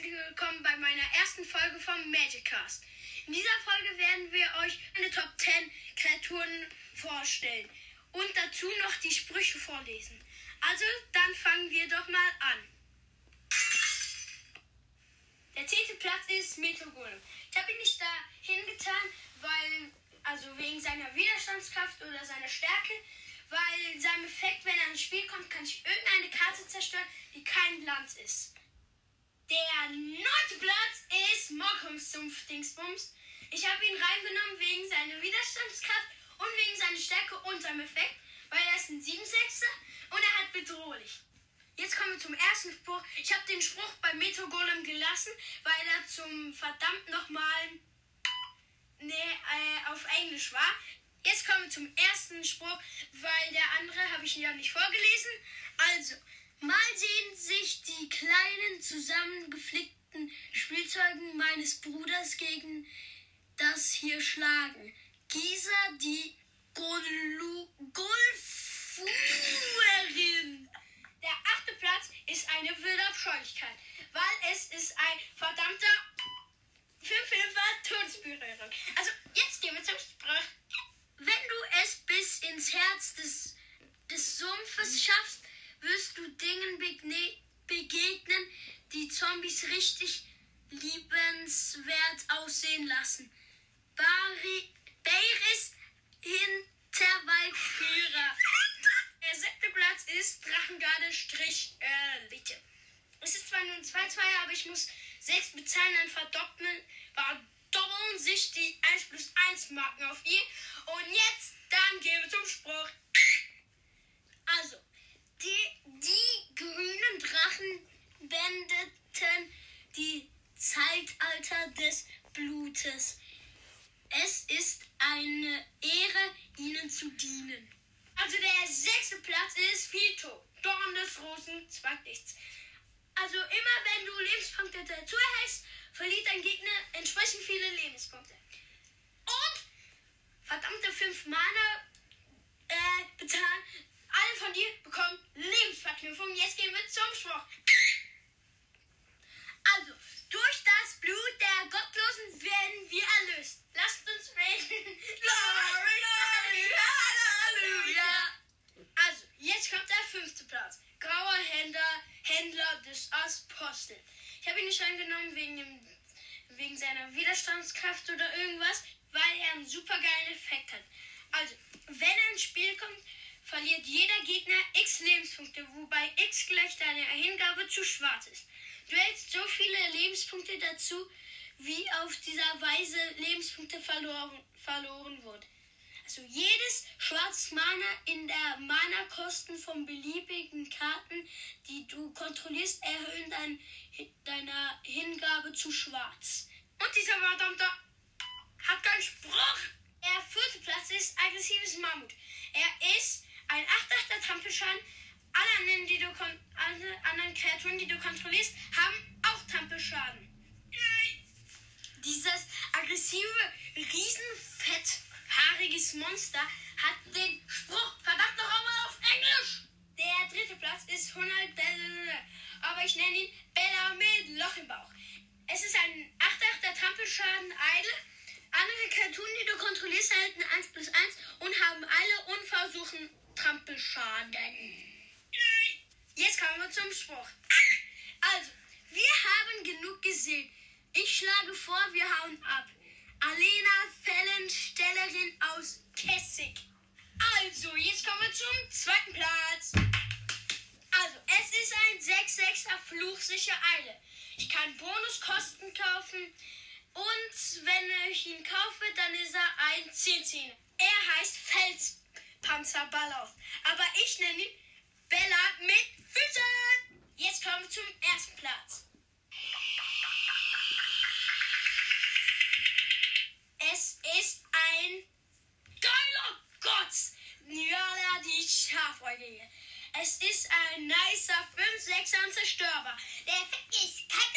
herzlich willkommen bei meiner ersten Folge vom Magicast. In dieser Folge werden wir euch eine Top 10 Kreaturen vorstellen und dazu noch die Sprüche vorlesen. Also, dann fangen wir doch mal an. Der zehnte Platz ist Metrogolem. Ich habe ihn nicht da hingetan, weil, also wegen seiner Widerstandskraft oder seiner Stärke, weil sein Effekt, wenn er ins Spiel kommt, kann ich irgendeine Karte zerstören, die kein Glanz ist. Der neunte Platz ist Mockums Sumpf-Dingsbums. Ich habe ihn reingenommen wegen seiner Widerstandskraft und wegen seiner Stärke und seinem Effekt, weil er ist ein 7 6 und er hat bedrohlich. Jetzt kommen wir zum ersten Spruch. Ich habe den Spruch bei Metro Golem gelassen, weil er zum verdammt nochmal nee, äh, auf Englisch war. Jetzt kommen wir zum ersten Spruch, weil der andere habe ich ja nicht vorgelesen. Also, Mal sehen sich die kleinen zusammengeflickten Spielzeugen meines Bruders gegen das hier schlagen. Gisa, die Golfuerin. Der achte Platz ist eine wilde Abscheulichkeit, weil es ist ein verdammter Fünfhilfer Todesberührung. Also, jetzt gehen wir zum Spruch. Wenn du es bis ins Herz des Zombies richtig liebenswert aussehen lassen. Bari Beiris Hinterwaldführer. Der siebte Platz ist Drachengarde Strich Elite. Es ist zwar nur ein 2-2, aber ich muss 6 bezahlen, dann verdoppeln, verdoppeln sich die 1 plus 1 Marken auf ihr. Und jetzt, dann gehen wir zum Spruch. Also, die, die grünen Drachen wendeten die Zeitalter des Blutes. Es ist eine Ehre, ihnen zu dienen. Also der sechste Platz ist Fito, Dorn des Rosen, Zweignichts. Also immer wenn du Lebenspunkte dazu erhältst, verliert dein Gegner entsprechend viele Lebenspunkte. Und verdammte fünf Mana äh, bezahlen alle von dir bekommen Lebensverknüpfung. Jetzt gehen wir zum Spruch. Also, durch das Blut der Gottlosen werden wir erlöst. Lasst uns beten. Glory, glory, Halleluja. Also, jetzt kommt der fünfte Platz. Grauer Händler, Händler des Apostel. Ich habe ihn nicht reingenommen wegen, dem, wegen seiner Widerstandskraft oder irgendwas, weil er einen super geilen Effekt hat. Also, wenn er ins Spiel kommt, verliert jeder Gegner x Lebenspunkte, wobei x gleich deine Hingabe zu schwarz ist. Du hältst so viele Lebenspunkte dazu, wie auf dieser Weise Lebenspunkte verloren, verloren wurden. Also jedes schwarz Mana in der Mana-Kosten von beliebigen Karten, die du kontrollierst, erhöhen dein, deiner Hingabe zu schwarz. Und dieser verdammte hat keinen Spruch. Der vierte Platz ist aggressives Mammut. Er ist ein 8-8er Trampelschaden. Alle anderen, die du alle anderen Kreaturen, die du kontrollierst, haben auch Trampelschaden. Dieses aggressive, riesenfetthaariges Monster hat den Spruch verdammt noch einmal auf Englisch. Der dritte Platz ist 100 Bälle, aber ich nenne ihn Bella mit Loch im Bauch. Es ist ein 8-8er Trampelschaden Eidel. Andere Kreaturen, die du kontrollierst, erhalten 1 plus 1 und haben alle Unversuchen Trampelschaden. Jetzt kommen wir zum Spruch. Also, wir haben genug gesehen. Ich schlage vor, wir hauen ab. 6er Fluchsicher Eile. Ich kann Bonuskosten kaufen und wenn ich ihn kaufe, dann ist er ein 10-10. Er heißt Felspanzerballauf. Aber ich nenne ihn Bella mit Füßen. Jetzt kommen wir zum ersten Platz. Es ist ein geiler Gott. Ja, die Schafäugige. Es ist ein nicer 5-6er Zerstörer. Der Effekt ist kein